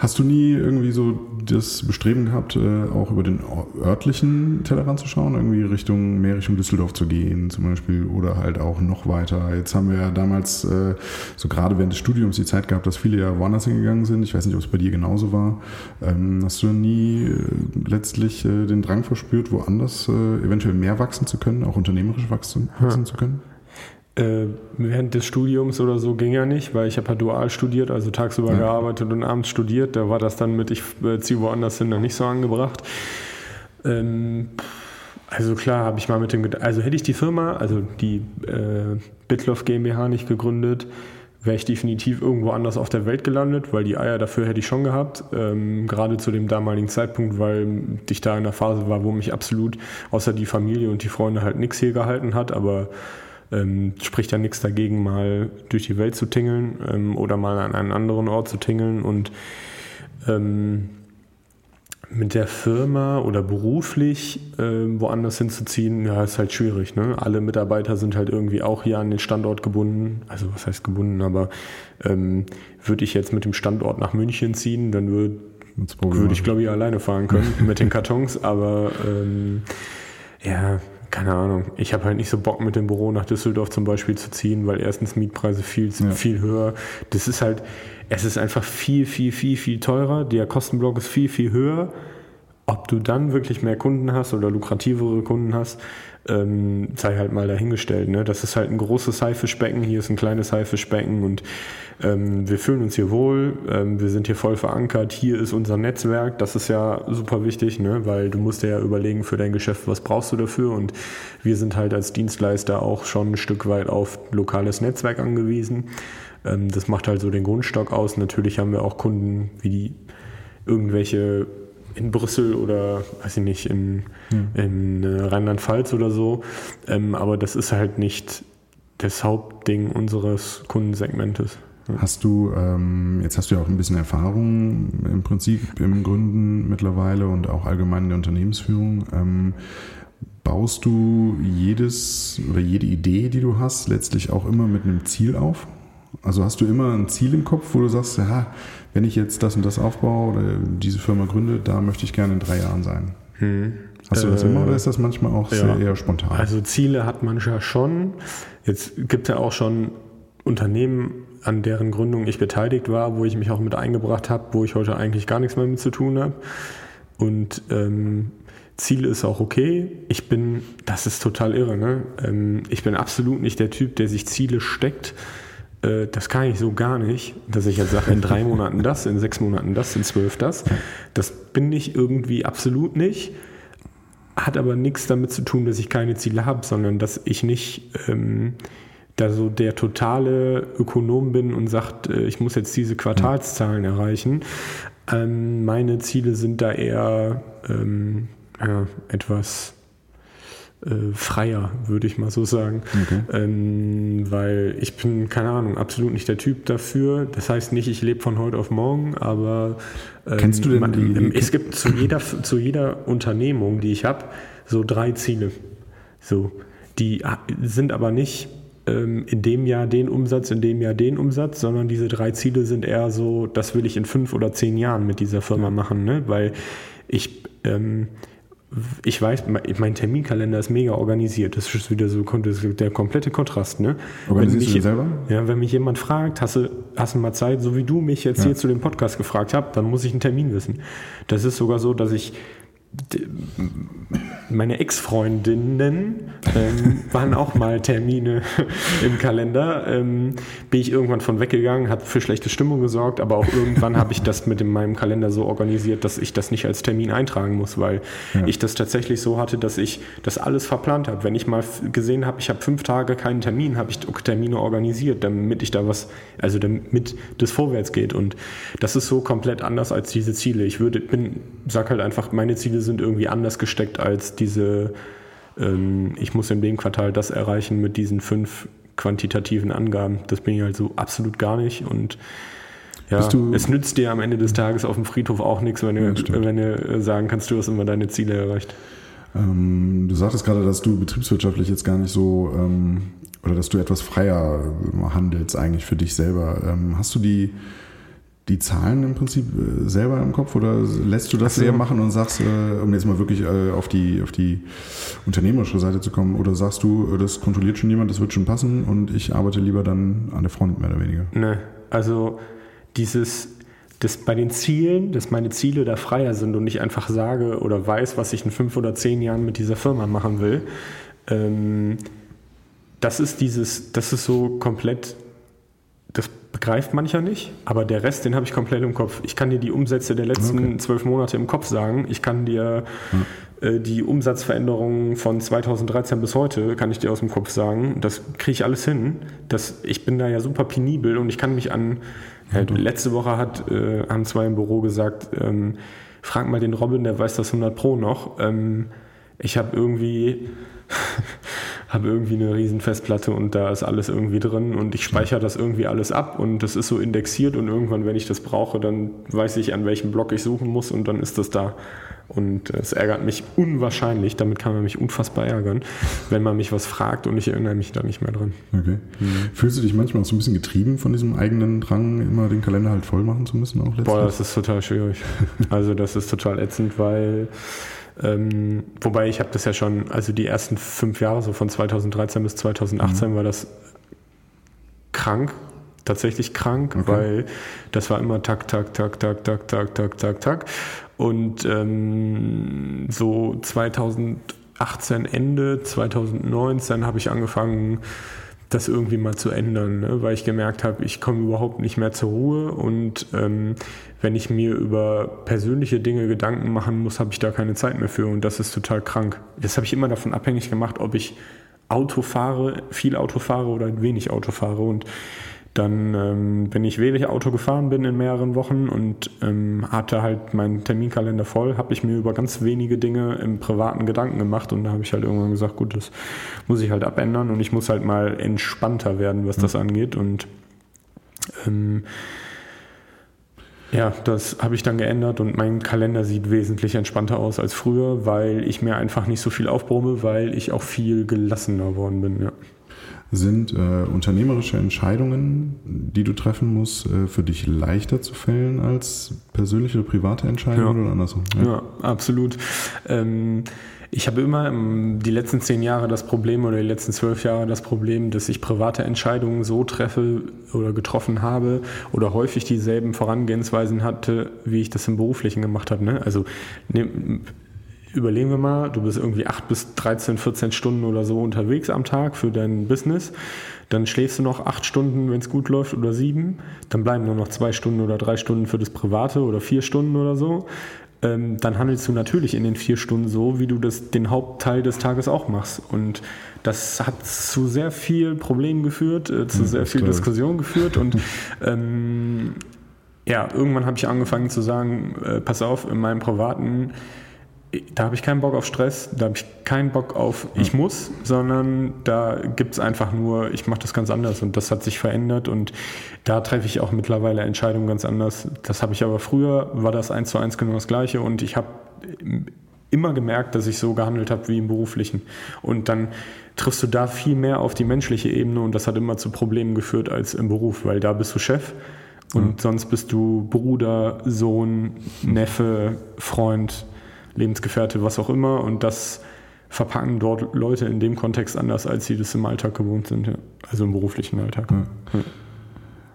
Hast du nie irgendwie so das Bestreben gehabt, äh, auch über den örtlichen Tellerrand zu schauen, irgendwie Richtung mehr Richtung Düsseldorf zu gehen zum Beispiel oder halt auch noch weiter? Jetzt haben wir ja damals äh, so gerade während des Studiums die Zeit gehabt, dass viele ja woanders hingegangen sind. Ich weiß nicht, ob es bei dir genauso war. Ähm, hast du nie äh, letztlich den Drang verspürt, woanders eventuell mehr wachsen zu können, auch unternehmerisch wachsen, wachsen hm. zu können? Äh, während des Studiums oder so ging ja nicht, weil ich habe ja dual studiert, also tagsüber ja. gearbeitet und abends studiert. Da war das dann mit, ich äh, ziehe woanders hin, dann nicht so angebracht. Ähm, also klar, habe ich mal mit dem, also hätte ich die Firma, also die äh, Bitloff GmbH nicht gegründet, wäre ich definitiv irgendwo anders auf der Welt gelandet, weil die Eier dafür hätte ich schon gehabt. Ähm, gerade zu dem damaligen Zeitpunkt, weil ich da in der Phase war, wo mich absolut außer die Familie und die Freunde halt nichts hier gehalten hat, aber ähm, spricht ja nichts dagegen, mal durch die Welt zu tingeln ähm, oder mal an einen anderen Ort zu tingeln und ähm, mit der Firma oder beruflich äh, woanders hinzuziehen, ja, ist halt schwierig. Ne? Alle Mitarbeiter sind halt irgendwie auch hier an den Standort gebunden. Also was heißt gebunden, aber ähm, würde ich jetzt mit dem Standort nach München ziehen, dann würde würd ich, glaube ich, alleine fahren können mit den Kartons. Aber ähm, ja, keine Ahnung, ich habe halt nicht so Bock mit dem Büro nach Düsseldorf zum Beispiel zu ziehen, weil erstens Mietpreise viel, ja. viel höher. Das ist halt, es ist einfach viel, viel, viel, viel teurer. Der Kostenblock ist viel, viel höher. Ob du dann wirklich mehr Kunden hast oder lukrativere Kunden hast, ähm, sei halt mal dahingestellt. Ne? Das ist halt ein großes Haifischbecken, hier ist ein kleines Haifischbecken und ähm, wir fühlen uns hier wohl, ähm, wir sind hier voll verankert, hier ist unser Netzwerk, das ist ja super wichtig, ne? weil du musst ja überlegen für dein Geschäft, was brauchst du dafür und wir sind halt als Dienstleister auch schon ein Stück weit auf lokales Netzwerk angewiesen. Ähm, das macht halt so den Grundstock aus. Natürlich haben wir auch Kunden wie die irgendwelche in Brüssel oder weiß ich nicht, in, hm. in äh, Rheinland-Pfalz oder so. Ähm, aber das ist halt nicht das Hauptding unseres Kundensegmentes. Hast du, ähm, jetzt hast du ja auch ein bisschen Erfahrung im Prinzip im Gründen mittlerweile und auch allgemein in der Unternehmensführung. Ähm, baust du jedes oder jede Idee, die du hast, letztlich auch immer mit einem Ziel auf? Also hast du immer ein Ziel im Kopf, wo du sagst, ja, wenn ich jetzt das und das aufbaue oder diese Firma gründe, da möchte ich gerne in drei Jahren sein. Hm. Hast du das äh, immer oder ist das manchmal auch ja. eher spontan? Also Ziele hat man ja schon. Jetzt gibt es ja auch schon Unternehmen, an deren Gründung ich beteiligt war, wo ich mich auch mit eingebracht habe, wo ich heute eigentlich gar nichts mehr mit zu tun habe. Und ähm, Ziel ist auch okay. Ich bin, das ist total irre, ne? Ähm, ich bin absolut nicht der Typ, der sich Ziele steckt äh, das kann ich so gar nicht, dass ich jetzt sage, in drei Monaten das, in sechs Monaten das, in zwölf das. Das bin ich irgendwie absolut nicht. Hat aber nichts damit zu tun, dass ich keine Ziele habe, sondern dass ich nicht ähm, da so der totale Ökonom bin und sagt, äh, ich muss jetzt diese Quartalszahlen erreichen. Ähm, meine Ziele sind da eher ähm, ja, etwas äh, freier, würde ich mal so sagen. Okay. Ähm, weil ich bin, keine Ahnung, absolut nicht der Typ dafür. Das heißt nicht, ich lebe von heute auf morgen, aber ähm, Kennst du denn man, die, ähm, es gibt zu jeder, zu jeder Unternehmung, die ich habe, so drei Ziele. So, die sind aber nicht ähm, in dem Jahr den Umsatz, in dem Jahr den Umsatz, sondern diese drei Ziele sind eher so, das will ich in fünf oder zehn Jahren mit dieser Firma ja. machen, ne? weil ich ähm, ich weiß, mein Terminkalender ist mega organisiert. Das ist wieder so der komplette Kontrast. Ne? Organisierst du den selber? Ja, wenn mich jemand fragt, hast du, hast du mal Zeit, so wie du mich jetzt ja. hier zu dem Podcast gefragt hast, dann muss ich einen Termin wissen. Das ist sogar so, dass ich meine Ex-Freundinnen ähm, waren auch mal Termine im Kalender. Ähm, bin ich irgendwann von weggegangen, hat für schlechte Stimmung gesorgt, aber auch irgendwann habe ich das mit in meinem Kalender so organisiert, dass ich das nicht als Termin eintragen muss, weil ja. ich das tatsächlich so hatte, dass ich das alles verplant habe. Wenn ich mal gesehen habe, ich habe fünf Tage keinen Termin, habe ich Termine organisiert, damit ich da was, also damit das vorwärts geht. Und das ist so komplett anders als diese Ziele. Ich würde, bin, sag halt einfach, meine Ziele sind irgendwie anders gesteckt als diese, ähm, ich muss in dem Quartal das erreichen mit diesen fünf quantitativen Angaben. Das bin ich halt so absolut gar nicht und ja, es nützt dir am Ende des Tages auf dem Friedhof auch nichts, wenn, du, wenn du sagen kannst, du hast immer deine Ziele erreicht. Ähm, du sagtest gerade, dass du betriebswirtschaftlich jetzt gar nicht so ähm, oder dass du etwas freier handelst eigentlich für dich selber. Ähm, hast du die die Zahlen im Prinzip äh, selber im Kopf oder lässt du das so. eher machen und sagst, äh, um jetzt mal wirklich äh, auf die, auf die unternehmerische Seite zu kommen, oder sagst du, das kontrolliert schon jemand, das wird schon passen und ich arbeite lieber dann an der Front mehr oder weniger? Ne, also dieses, das bei den Zielen, dass meine Ziele da freier sind und ich einfach sage oder weiß, was ich in fünf oder zehn Jahren mit dieser Firma machen will, ähm, das ist dieses, das ist so komplett begreift mancher nicht, aber der Rest, den habe ich komplett im Kopf. Ich kann dir die Umsätze der letzten zwölf okay. Monate im Kopf sagen. Ich kann dir äh, die Umsatzveränderungen von 2013 bis heute, kann ich dir aus dem Kopf sagen. Das kriege ich alles hin. Das, ich bin da ja super penibel und ich kann mich an, ja, letzte Woche hat, äh, haben zwei im Büro gesagt, ähm, frag mal den Robin, der weiß das 100 Pro noch. Ähm, ich habe irgendwie habe irgendwie eine riesen Festplatte und da ist alles irgendwie drin und ich speichere das irgendwie alles ab und das ist so indexiert und irgendwann, wenn ich das brauche, dann weiß ich, an welchem Block ich suchen muss und dann ist das da. Und es ärgert mich unwahrscheinlich, damit kann man mich unfassbar ärgern, wenn man mich was fragt und ich erinnere mich da nicht mehr dran. Okay. Mhm. Fühlst du dich manchmal auch so ein bisschen getrieben von diesem eigenen Drang, immer den Kalender halt voll machen zu müssen? Auch Boah, das ist total schwierig. also das ist total ätzend, weil ähm, wobei ich habe das ja schon, also die ersten fünf Jahre, so von 2013 bis 2018 mhm. war das krank, tatsächlich krank, okay. weil das war immer tak, tak, tak, tak, tak, tak, tak, tak, tak. Und ähm, so 2018 Ende, 2019 habe ich angefangen, das irgendwie mal zu ändern, ne? weil ich gemerkt habe, ich komme überhaupt nicht mehr zur Ruhe und ähm, wenn ich mir über persönliche Dinge Gedanken machen muss, habe ich da keine Zeit mehr für und das ist total krank. Das habe ich immer davon abhängig gemacht, ob ich Auto fahre, viel Auto fahre oder wenig Auto fahre und dann, ähm, wenn ich wenig Auto gefahren bin in mehreren Wochen und ähm, hatte halt meinen Terminkalender voll, habe ich mir über ganz wenige Dinge im privaten Gedanken gemacht und da habe ich halt irgendwann gesagt, gut, das muss ich halt abändern und ich muss halt mal entspannter werden, was mhm. das angeht und ähm, ja, das habe ich dann geändert und mein Kalender sieht wesentlich entspannter aus als früher, weil ich mir einfach nicht so viel aufbrumme, weil ich auch viel gelassener geworden bin. Ja. Sind äh, unternehmerische Entscheidungen, die du treffen musst, äh, für dich leichter zu fällen als persönliche oder private Entscheidungen ja. oder andersrum? Ja, ja absolut. Ähm, ich habe immer die letzten zehn Jahre das Problem oder die letzten zwölf Jahre das Problem, dass ich private Entscheidungen so treffe oder getroffen habe oder häufig dieselben Vorangehensweisen hatte, wie ich das im Beruflichen gemacht habe. Ne? Also ne, überlegen wir mal, du bist irgendwie acht bis 13, 14 Stunden oder so unterwegs am Tag für dein Business. Dann schläfst du noch acht Stunden, wenn es gut läuft, oder sieben. Dann bleiben nur noch zwei Stunden oder drei Stunden für das Private oder vier Stunden oder so. Ähm, dann handelst du natürlich in den vier Stunden so, wie du das den Hauptteil des Tages auch machst. Und das hat zu sehr viel Problemen geführt, äh, zu ja, sehr viel Diskussion geführt und ähm, ja, irgendwann habe ich angefangen zu sagen, äh, pass auf, in meinem privaten da habe ich keinen Bock auf Stress, da habe ich keinen Bock auf ich muss, sondern da gibt es einfach nur, ich mache das ganz anders und das hat sich verändert und da treffe ich auch mittlerweile Entscheidungen ganz anders. Das habe ich aber früher, war das eins zu eins genau das gleiche und ich habe immer gemerkt, dass ich so gehandelt habe wie im beruflichen. Und dann triffst du da viel mehr auf die menschliche Ebene und das hat immer zu Problemen geführt als im Beruf, weil da bist du Chef und mhm. sonst bist du Bruder, Sohn, Neffe, Freund, Lebensgefährte, was auch immer. Und das verpacken dort Leute in dem Kontext anders, als sie das im Alltag gewohnt sind, ja. also im beruflichen Alltag. Ja.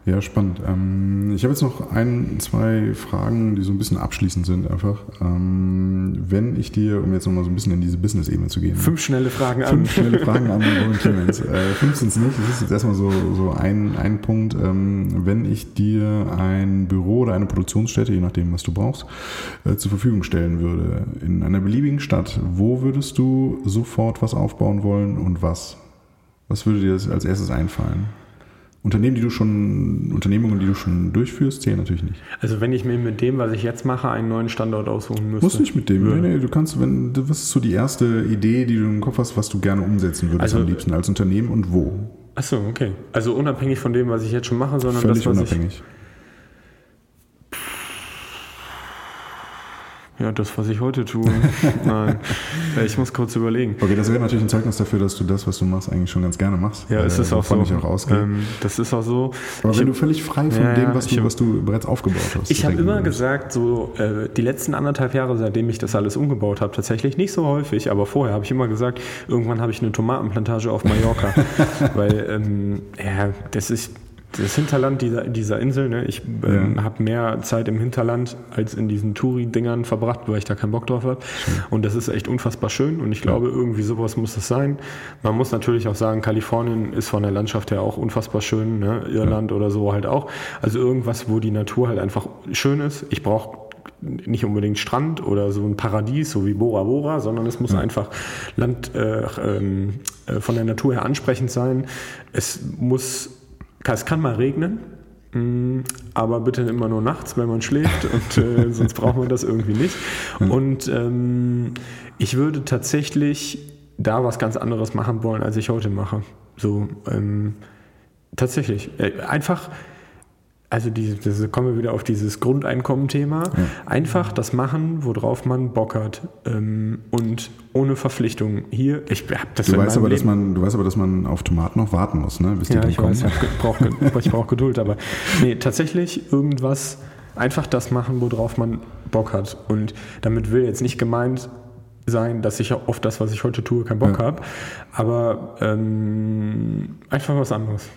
Ja, spannend. Ähm, ich habe jetzt noch ein, zwei Fragen, die so ein bisschen abschließend sind einfach. Ähm, wenn ich dir, um jetzt nochmal so ein bisschen in diese Business-Ebene zu gehen. Fünf schnelle Fragen an. Fünf schnelle Fragen an Rowan Clemens. Äh, fünf sind es nicht. Das ist jetzt erstmal so, so ein, ein Punkt. Ähm, wenn ich dir ein Büro oder eine Produktionsstätte, je nachdem, was du brauchst, äh, zur Verfügung stellen würde, in einer beliebigen Stadt, wo würdest du sofort was aufbauen wollen und was? Was würde dir als erstes einfallen? Unternehmen, die du schon, Unternehmungen, die du schon durchführst, zählen natürlich nicht. Also wenn ich mir mit dem, was ich jetzt mache, einen neuen Standort aussuchen müsste. Muss nicht mit dem. Nee, nee, du kannst, wenn, was ist so die erste Idee, die du im Kopf hast, was du gerne umsetzen würdest also, am liebsten als Unternehmen und wo? Achso, okay. Also unabhängig von dem, was ich jetzt schon mache, sondern Völlig das, was unabhängig. ich Ja, das, was ich heute tue. Nein. Ich muss kurz überlegen. Okay, das wäre natürlich ein Zeugnis dafür, dass du das, was du machst, eigentlich schon ganz gerne machst. Ja, es ist auch so. Ich auch ähm, das ist auch so. Aber ich wenn du völlig frei von ja, dem, was du, was du bereits aufgebaut hast. Ich habe immer gesagt, so äh, die letzten anderthalb Jahre, seitdem ich das alles umgebaut habe, tatsächlich nicht so häufig, aber vorher habe ich immer gesagt, irgendwann habe ich eine Tomatenplantage auf Mallorca. weil, ähm, ja, das ist das Hinterland dieser, dieser Insel, ne? ich ähm, ja. habe mehr Zeit im Hinterland als in diesen Touri-Dingern verbracht, weil ich da keinen Bock drauf habe. Und das ist echt unfassbar schön und ich glaube, ja. irgendwie sowas muss es sein. Man muss natürlich auch sagen, Kalifornien ist von der Landschaft her auch unfassbar schön, ne? Irland ja. oder so halt auch. Also irgendwas, wo die Natur halt einfach schön ist. Ich brauche nicht unbedingt Strand oder so ein Paradies, so wie Bora Bora, sondern es muss ja. einfach Land äh, ähm, äh, von der Natur her ansprechend sein. Es muss es kann mal regnen, mm, aber bitte immer nur nachts, wenn man schläft und äh, sonst braucht man das irgendwie nicht. Und ähm, ich würde tatsächlich da was ganz anderes machen wollen, als ich heute mache. So ähm, tatsächlich äh, einfach also die, das kommen wir wieder auf dieses Grundeinkommen-Thema. Ja. Einfach das machen, worauf man Bock hat ähm, und ohne Verpflichtung. Hier, ich habe das du weißt aber, dass man, Du weißt aber, dass man auf Tomaten noch warten muss, ne? bis die ja, dann ich kommen. Weiß, ich brauche brauch Geduld, aber nee, tatsächlich irgendwas, einfach das machen, worauf man Bock hat. Und damit will jetzt nicht gemeint sein, dass ich auf das, was ich heute tue, keinen Bock ja. habe, aber ähm, einfach was anderes.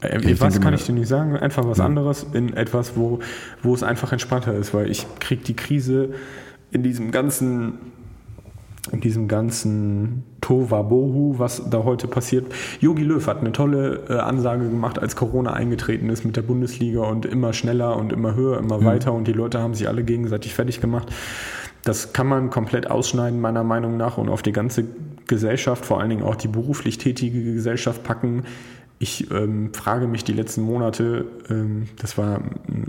Äh, was kann ich dir nicht sagen? Einfach was anderes in etwas, wo, wo es einfach entspannter ist, weil ich kriege die Krise in diesem ganzen in diesem ganzen Tovabohu, was da heute passiert. Jogi Löw hat eine tolle äh, Ansage gemacht, als Corona eingetreten ist mit der Bundesliga und immer schneller und immer höher, immer mhm. weiter und die Leute haben sich alle gegenseitig fertig gemacht. Das kann man komplett ausschneiden, meiner Meinung nach, und auf die ganze Gesellschaft, vor allen Dingen auch die beruflich tätige Gesellschaft packen, ich ähm, frage mich die letzten Monate, ähm, das war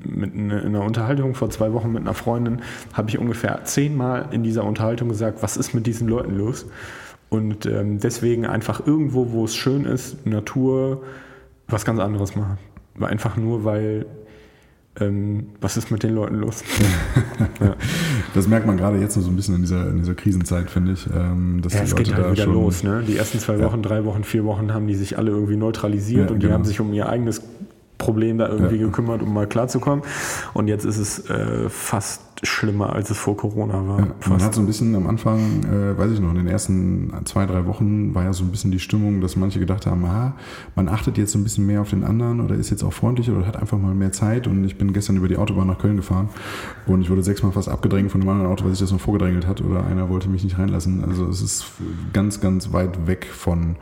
mit in einer Unterhaltung vor zwei Wochen mit einer Freundin, habe ich ungefähr zehnmal in dieser Unterhaltung gesagt, was ist mit diesen Leuten los? Und ähm, deswegen einfach irgendwo, wo es schön ist, Natur, was ganz anderes machen. Einfach nur, weil ähm, was ist mit den Leuten los? ja. Das merkt man gerade jetzt so ein bisschen in dieser, in dieser Krisenzeit, finde ich. Ähm, dass ja, es geht halt wieder schon, los. Ne? Die ersten zwei Wochen, ja. drei Wochen, vier Wochen haben die sich alle irgendwie neutralisiert ja, und die genau. haben sich um ihr eigenes Problem da irgendwie gekümmert, um mal klarzukommen. Und jetzt ist es äh, fast schlimmer, als es vor Corona war. Ja, man hat so ein bisschen am Anfang, äh, weiß ich noch, in den ersten zwei, drei Wochen war ja so ein bisschen die Stimmung, dass manche gedacht haben, ah, man achtet jetzt so ein bisschen mehr auf den anderen oder ist jetzt auch freundlicher oder hat einfach mal mehr Zeit. Und ich bin gestern über die Autobahn nach Köln gefahren und ich wurde sechsmal fast abgedrängt von einem anderen Auto, weil sich das noch vorgedrängelt hat oder einer wollte mich nicht reinlassen. Also es ist ganz, ganz weit weg von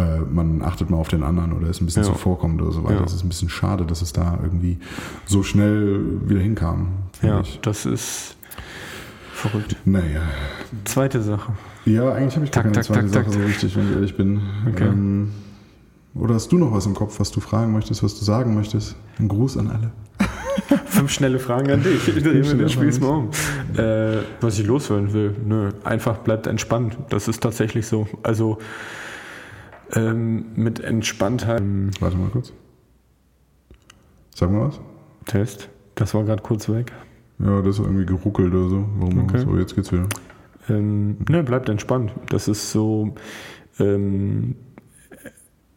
äh, man achtet mal auf den anderen oder ist ein bisschen ja. zuvorkommend oder so weiter. Ja. Das ist ein bisschen schade, dass es da irgendwie so schnell wieder hinkam. Ja, ich. das ist verrückt. Naja. Zweite Sache. Ja, eigentlich habe ich tak, keine tak, zweite tak, Sache so richtig, wenn ich ehrlich bin. Okay. Ähm, oder hast du noch was im Kopf, was du fragen möchtest, was du sagen möchtest? Ein Gruß an alle. Fünf schnelle Fragen an dich. Ich den Spieß mal um. Äh, was ich loswerden will, nö, einfach bleibt entspannt. Das ist tatsächlich so. Also ähm, mit Entspanntheit. Warte mal kurz. Sag mal was. Test. Das war gerade kurz weg. Ja, das ist irgendwie geruckelt oder so. Warum okay. so? Jetzt geht's wieder. Ähm, ne, bleibt entspannt. Das ist so. Ähm,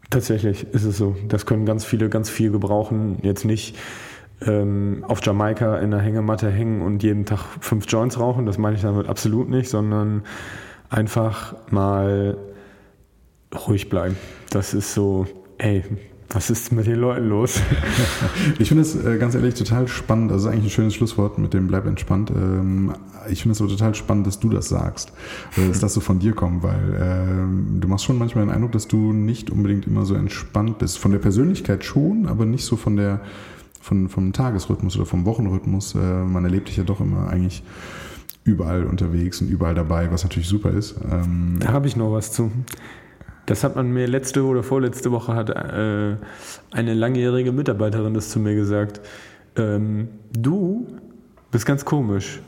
tatsächlich ist es so. Das können ganz viele ganz viel gebrauchen. Jetzt nicht ähm, auf Jamaika in der Hängematte hängen und jeden Tag fünf Joints rauchen. Das meine ich damit absolut nicht, sondern einfach mal ruhig bleiben. Das ist so, ey, was ist mit den Leuten los? ich finde es äh, ganz ehrlich total spannend. Das ist eigentlich ein schönes Schlusswort mit dem Bleib entspannt. Ähm, ich finde es so total spannend, dass du das sagst. Oder dass das so von dir kommt, weil ähm, du machst schon manchmal den Eindruck, dass du nicht unbedingt immer so entspannt bist. Von der Persönlichkeit schon, aber nicht so von der, von, vom Tagesrhythmus oder vom Wochenrhythmus. Äh, man erlebt dich ja doch immer eigentlich überall unterwegs und überall dabei, was natürlich super ist. Ähm, da habe ich noch was zu. Das hat man mir letzte oder vorletzte Woche hat äh, eine langjährige Mitarbeiterin das zu mir gesagt. Ähm, du bist ganz komisch.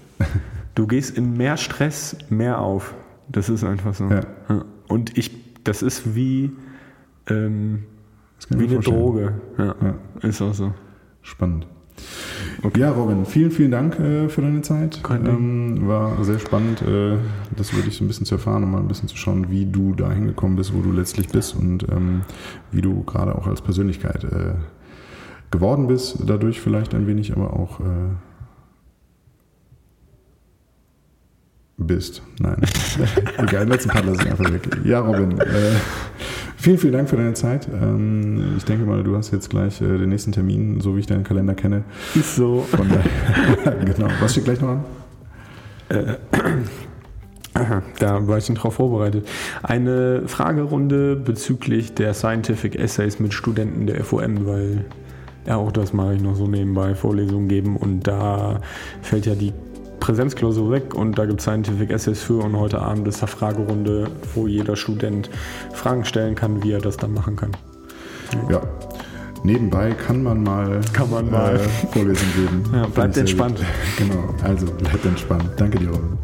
Du gehst in mehr Stress mehr auf. Das ist einfach so. Ja. Und ich, das ist wie, ähm, das wie eine Droge. Ja, ja, ist auch so. Spannend. Okay. Ja, Robin, vielen, vielen Dank äh, für deine Zeit. Ähm, war sehr spannend, äh, das wirklich so ein bisschen zu erfahren und mal ein bisschen zu schauen, wie du da hingekommen bist, wo du letztlich bist und ähm, wie du gerade auch als Persönlichkeit äh, geworden bist, dadurch vielleicht ein wenig, aber auch äh, bist. Nein. Egal, letzten Part lasse ich einfach weg. Ja, Robin. Vielen, vielen Dank für deine Zeit. Ähm, ich denke mal, du hast jetzt gleich äh, den nächsten Termin, so wie ich deinen Kalender kenne. Ist so. Von daher, genau. Was steht gleich noch an? Äh, da war ich nicht drauf vorbereitet. Eine Fragerunde bezüglich der Scientific Essays mit Studenten der FOM, weil ja, auch das mache ich noch so nebenbei, Vorlesungen geben und da fällt ja die Präsenzklausur weg und da gibt es Scientific Essays für und heute Abend ist eine Fragerunde, wo jeder Student Fragen stellen kann, wie er das dann machen kann. Ja. Nebenbei kann man mal, kann man mal. Äh, Vorlesungen geben. Ja, bleibt entspannt. Genau, also bleibt entspannt. Danke dir, Robin.